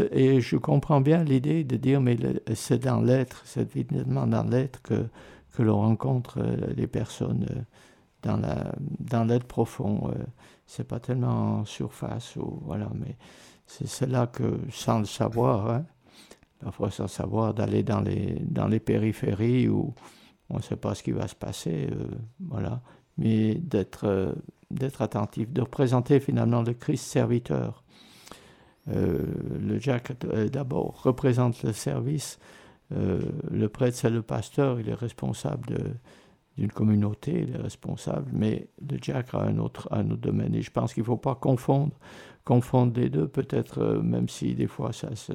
Euh, et je comprends bien l'idée de dire, mais c'est dans l'être, c'est évidemment dans l'être que, que l'on rencontre euh, les personnes euh, dans la dans l'être profond. C'est pas tellement en surface, ou, voilà, mais c'est là que, sans le savoir, hein, parfois sans savoir, d'aller dans les, dans les périphéries où on ne sait pas ce qui va se passer, voilà, mais d'être d'être attentif, de représenter finalement le Christ serviteur. Euh, le Jack euh, d'abord représente le service. Euh, le prêtre, c'est le pasteur, il est responsable d'une communauté, il est responsable, mais le Jack a un autre, domaine. Et je pense qu'il ne faut pas confondre, confondre les deux, peut-être, même si des fois ça se.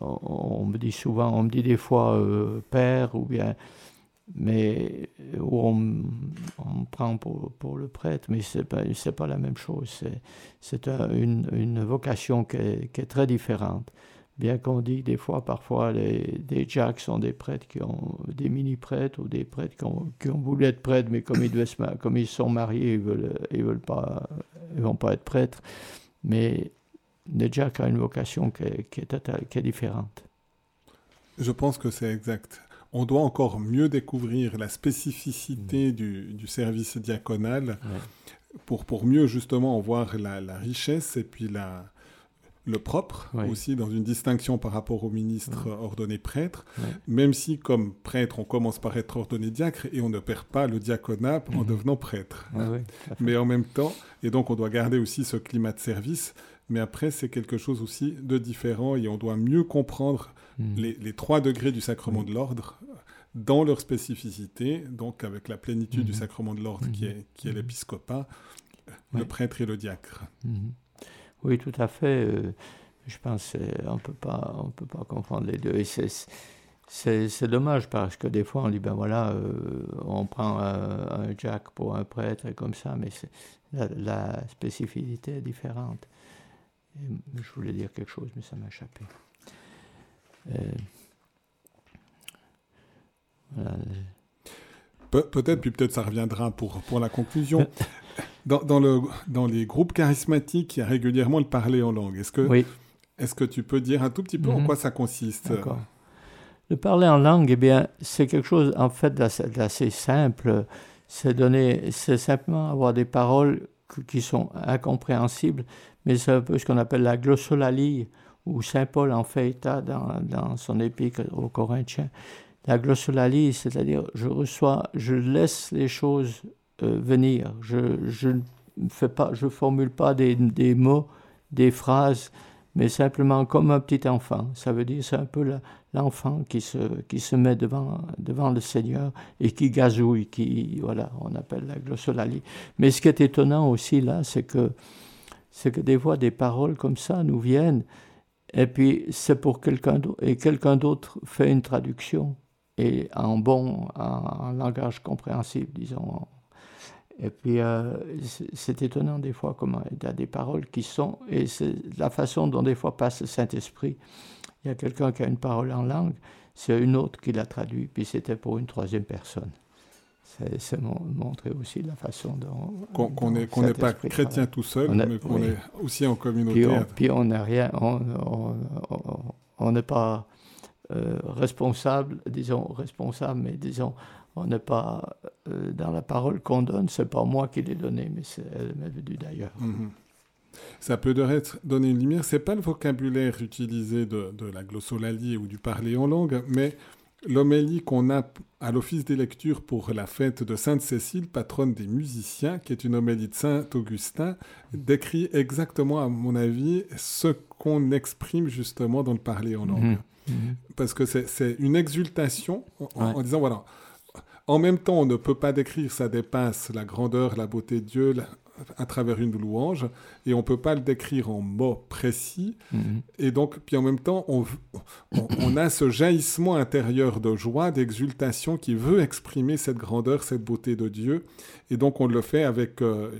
On, me dit souvent, on me dit des fois père ou bien mais où on, on prend pour, pour, le prêtre, mais ce n'est pas, pas la même chose. C'est une, une, vocation qui est, qui est, très différente. Bien qu'on dit des fois, parfois, les, des jacks sont des prêtres qui ont des mini-prêtres ou des prêtres qui ont, qui ont, voulu être prêtres, mais comme ils, comme ils sont mariés, ils ne veulent, ils veulent pas, ils vont pas être prêtres. Mais le jack a une vocation qui est, qui est différente. Je pense que c'est exact on doit encore mieux découvrir la spécificité mm. du, service diaconal pour, pour mieux justement voir la, richesse et puis la, le propre, aussi dans une distinction par rapport au ministre ordonné prêtre, même si comme prêtre, on commence par être ordonné diacre et on ne perd pas le diaconat en mhm. devenant prêtre. mais en même temps, et donc on doit garder aussi ce climat de service, mais après c'est quelque chose aussi de différent et on doit mieux comprendre mhm. les, trois degrés du sacrement de l'ordre dans leur spécificité, donc avec la plénitude du mhm. sacrement de l'ordre qui est, qui est l'épiscopat, le prêtre et le diacre. Oui, tout à fait. Euh, je pense qu'on ne peut pas confondre les deux. Et c'est dommage parce que des fois on dit ben voilà, euh, on prend un, jack pour un prêtre et comme ça, mais la, spécificité est différente. je voulais dire quelque chose, mais ça m'a échappé. Euh, peut-être, puis peut-être ça reviendra pour, pour la conclusion. Dans, le, dans les groupes charismatiques, il y a régulièrement le parler en langue. Est-ce que, est que tu peux dire un tout petit peu en mhm. quoi ça consiste? Le parler en langue, eh bien, c'est quelque chose en fait d'assez simple. C'est donner, c'est simplement avoir des paroles qui sont incompréhensibles, mais c'est un peu ce qu'on appelle la glossolalie, où Saint Paul en fait état dans, dans son épître aux Corinthiens. La glossolalie, c'est-à-dire je reçois, je laisse les choses euh, venir. Je, ne fais pas, je formule pas des, des, mots, des phrases, mais simplement comme un petit enfant. Ça veut dire c'est un peu l'enfant qui se, qui se met devant, devant le Seigneur et qui gazouille, qui voilà, on appelle la glossolalie. Mais ce qui est étonnant aussi là, c'est que que des fois des paroles comme ça nous viennent et puis c'est pour quelqu'un d'autre et quelqu'un d'autre fait une traduction et en bon en langage compréhensible disons et puis, euh, c'est étonnant des fois comment il y a des paroles qui sont, et c'est la façon dont des fois passe le Saint-Esprit. Il y a quelqu'un qui a une parole en langue, c'est une autre qui l'a traduit, puis c'était pour une troisième personne. C'est montrer aussi la façon dont. Qu'on n'est pas chrétien tout seul, mais qu'on est aussi en communauté. Puis on n'a rien, on n'est pas euh, responsable, disons responsable, mais disons on n'est pas euh, dans la parole qu'on donne, c'est pas moi qui l'ai donnée, mais c'est elle m'est venue d'ailleurs. Mhm. Ça peut donner une lumière. C'est pas le vocabulaire utilisé de, la glossolalie ou du parler en langue, mais l'homélie qu'on a à l'office des lectures pour la fête de Sainte Cécile, patronne des musiciens, qui est une homélie de Saint Augustin, décrit exactement, à mon avis, ce qu'on exprime justement dans le parler en langue. Mhm. Mhm. Parce que c'est une exultation en disant, voilà, en même temps, on ne peut pas décrire, ça dépasse la grandeur, la beauté de Dieu à travers une louange, et on ne peut pas le décrire en mots précis. Mhm. Et donc, puis en même temps, on, a ce jaillissement intérieur de joie, d'exultation qui veut exprimer cette grandeur, cette beauté de Dieu. Et donc, on le fait avec euh,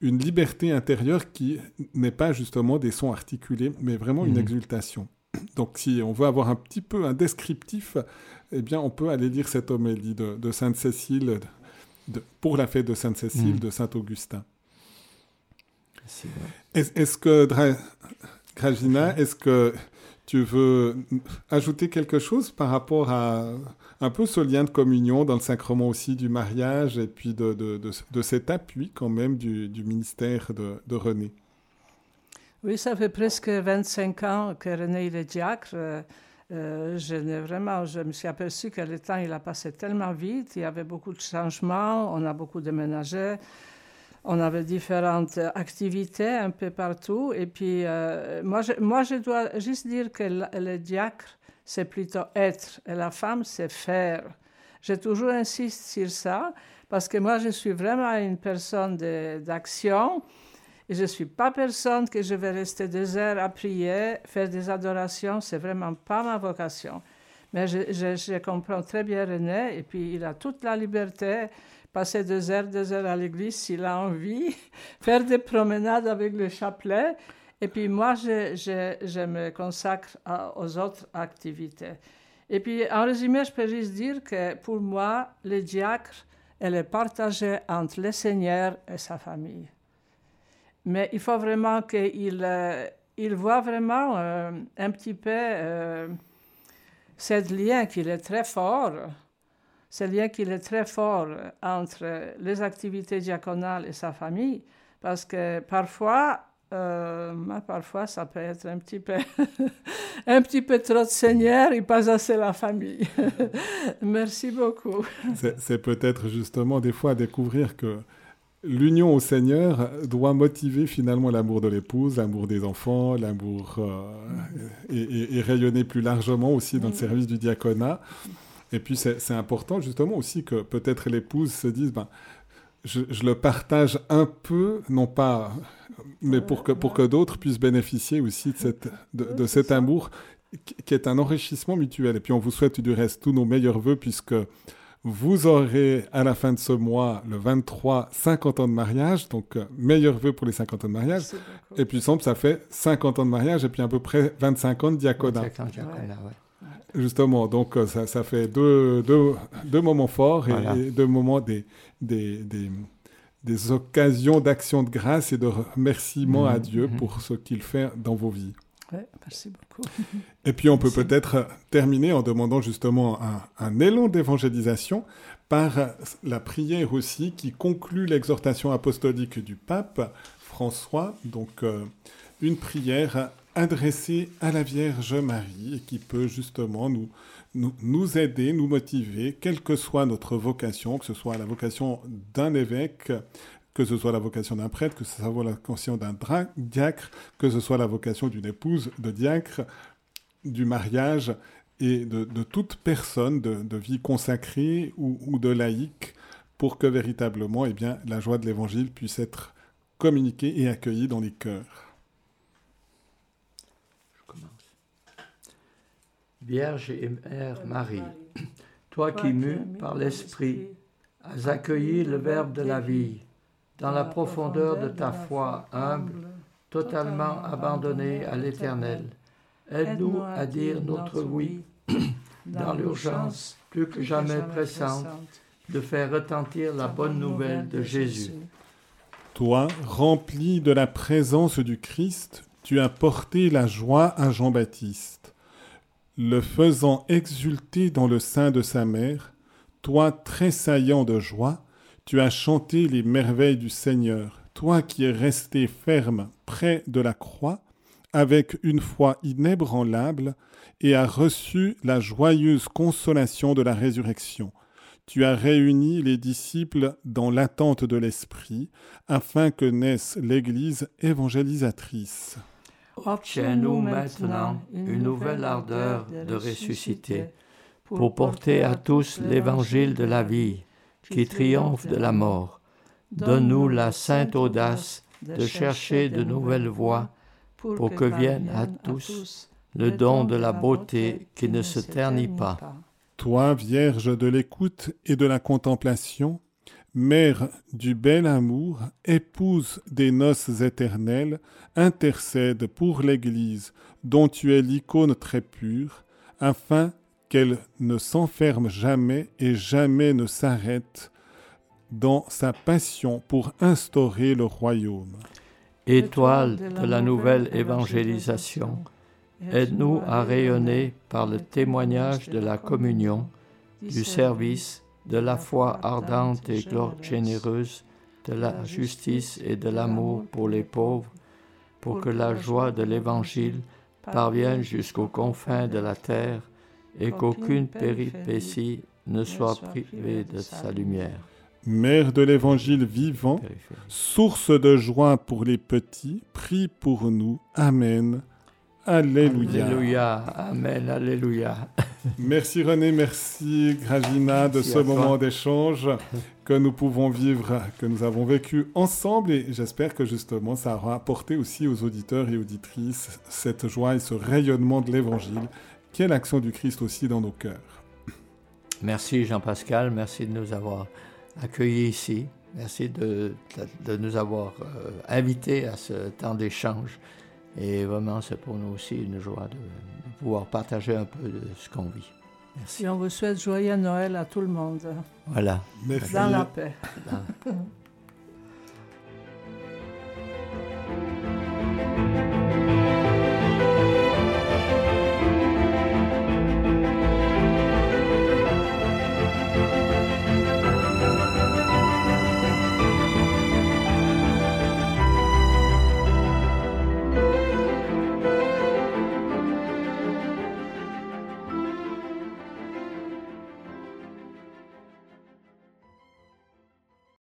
une liberté intérieure qui n'est pas justement des sons articulés, mais vraiment une mhm. exultation. Donc, si on veut avoir un petit peu un descriptif, eh bien, on peut aller lire cette homélie de, Sainte Cécile pour la fête de Sainte Cécile mm. de Saint Augustin. Est-ce que, Gragina, est-ce que tu veux ajouter quelque chose par rapport à un peu ce lien de communion dans le sacrement aussi du mariage et puis de, cet appui quand même du, ministère de, René? Oui, ça fait presque 25 ans que René est diacre. Euh, je, vraiment, je me suis aperçu que le temps, il a passé tellement vite, il y avait beaucoup de changements, on a beaucoup déménagé, on avait différentes activités un peu partout. Et puis, euh, moi, je, moi, je dois juste dire que le, diacre, c'est plutôt être, et la femme, c'est faire. J'ai toujours insisté sur ça, parce que moi, je suis vraiment une personne d'action. Et je ne suis pas personne que je vais rester des heures à prier, faire des adorations, c'est vraiment pas ma vocation. Mais je, comprends très bien René, et puis il a toute la liberté, passer deux heures, deux heures à l'église s'il a envie, *laughs* faire des promenades avec le chapelet, et puis moi, je me consacre aux autres activités. Et puis, en résumé, je peux juste dire que pour moi, le diacre, elle est partagée entre le Seigneur et sa famille. Mais il faut vraiment qu'il euh, il voit vraiment euh, un petit peu euh, ce lien qu'il est très fort, ce lien qu'il est très fort entre les activités diaconales et sa famille, parce que parfois, euh, parfois, ça peut être un petit peu, *laughs* un petit peu trop de Seigneur et pas assez la famille. *laughs* Merci beaucoup. C'est peut-être justement des fois à découvrir que l'union au Seigneur doit motiver finalement l'amour de l'épouse, l'amour des enfants, l'amour euh, et, rayonner plus largement aussi dans le service du diaconat. Et puis c'est important justement aussi que peut-être l'épouse se dise, ben, je, le partage un peu, non pas, mais pour que, pour que d'autres puissent bénéficier aussi de, cette, de, cet amour qui est un enrichissement mutuel. Et puis on vous souhaite du reste tous nos meilleurs voeux puisque vous aurez à la fin de ce mois, le 23, 50 ans de mariage. Donc euh, meilleurs voeux pour les 50 ans de mariage. Et puis semble ça fait 50 ans de mariage et puis à peu près 25 ans de diaconat. 25 ans de diaconat, ouais. Justement, donc euh, ça, ça fait deux, deux, deux, moments forts et, deux moments des, des, des, des occasions d'action de grâce et de remerciement à mhm, Dieu mhm. pour ce qu'il fait dans vos vies. Ouais, merci beaucoup. *laughs* Et puis on peut peut-être terminer en demandant justement un, un élan d'évangélisation par la prière aussi qui conclut l'exhortation apostolique du pape François. Donc euh, une prière adressé à la Vierge Marie et qui peut justement nous, nous, aider, nous motiver, quelle que soit notre vocation, que ce soit la vocation d'un évêque, que ce soit la vocation d'un prêtre, que ce soit la vocation d'un diacre, que ce soit la vocation d'une épouse de diacre, du mariage et de, toute personne de, vie consacrée ou, de laïque, pour que véritablement eh bien, la joie de l'Évangile puisse être communiquée et accueillie dans les cœurs. Vierge et Mère Marie, toi qui, mus par l'Esprit, as accueilli le Verbe de la vie, dans la profondeur de ta foi humble, totalement abandonnée à l'Éternel, aide-nous à dire notre oui *clears throat* dans l'urgence plus que jamais pressante de faire retentir la bonne nouvelle de Jésus. Toi, rempli de la présence du Christ, tu as porté la joie à Jean-Baptiste. Le faisant exulter dans le sein de sa mère, toi tressaillant de joie, tu as chanté les merveilles du Seigneur, toi qui es resté ferme près de la croix, avec une foi inébranlable, et as reçu la joyeuse consolation de la résurrection. Tu as réuni les disciples dans l'attente de l'Esprit, afin que naisse l'Église évangélisatrice. Obtiens-nous maintenant une nouvelle ardeur de ressusciter pour porter à tous l'évangile de la vie qui triomphe de la mort. Donne-nous la sainte audace de chercher de nouvelles voies pour que vienne à tous le don de la beauté qui ne se ternit pas. Toi, Vierge de l'écoute et de la contemplation, Mère du bel amour, épouse des noces éternelles, intercède pour l'Église, dont tu es l'icône très pure, afin qu'elle ne s'enferme jamais et jamais ne s'arrête dans sa passion pour instaurer le royaume. Étoile de la nouvelle évangélisation, aide-nous à rayonner par le témoignage de la communion, du service, de la foi ardente et généreuse, de la justice et de l'amour pour les pauvres, pour que la joie de l'Évangile parvienne jusqu'aux confins de la terre et qu'aucune péripétie ne soit privée de sa lumière. Mère de l'Évangile vivant, source de joie pour les petits, prie pour nous. Amen. Alléluia. Alléluia. Amen. Alléluia. *laughs* Merci René, merci Gragina de ce moment d'échange que nous pouvons vivre, que nous avons vécu ensemble et j'espère que justement ça aura apporté aussi aux auditeurs et auditrices cette joie et ce rayonnement de l'Évangile l'action du Christ aussi dans nos cœurs. Merci Jean-Pascal, merci de nous avoir accueillis ici, merci de, nous avoir euh, invités à ce temps d'échange. Et vraiment, c'est pour nous aussi une joie de, pouvoir partager un peu de ce qu'on vit. Merci. on vous souhaite joyeux Noël à tout le monde. Voilà. Merci. Dans la paix.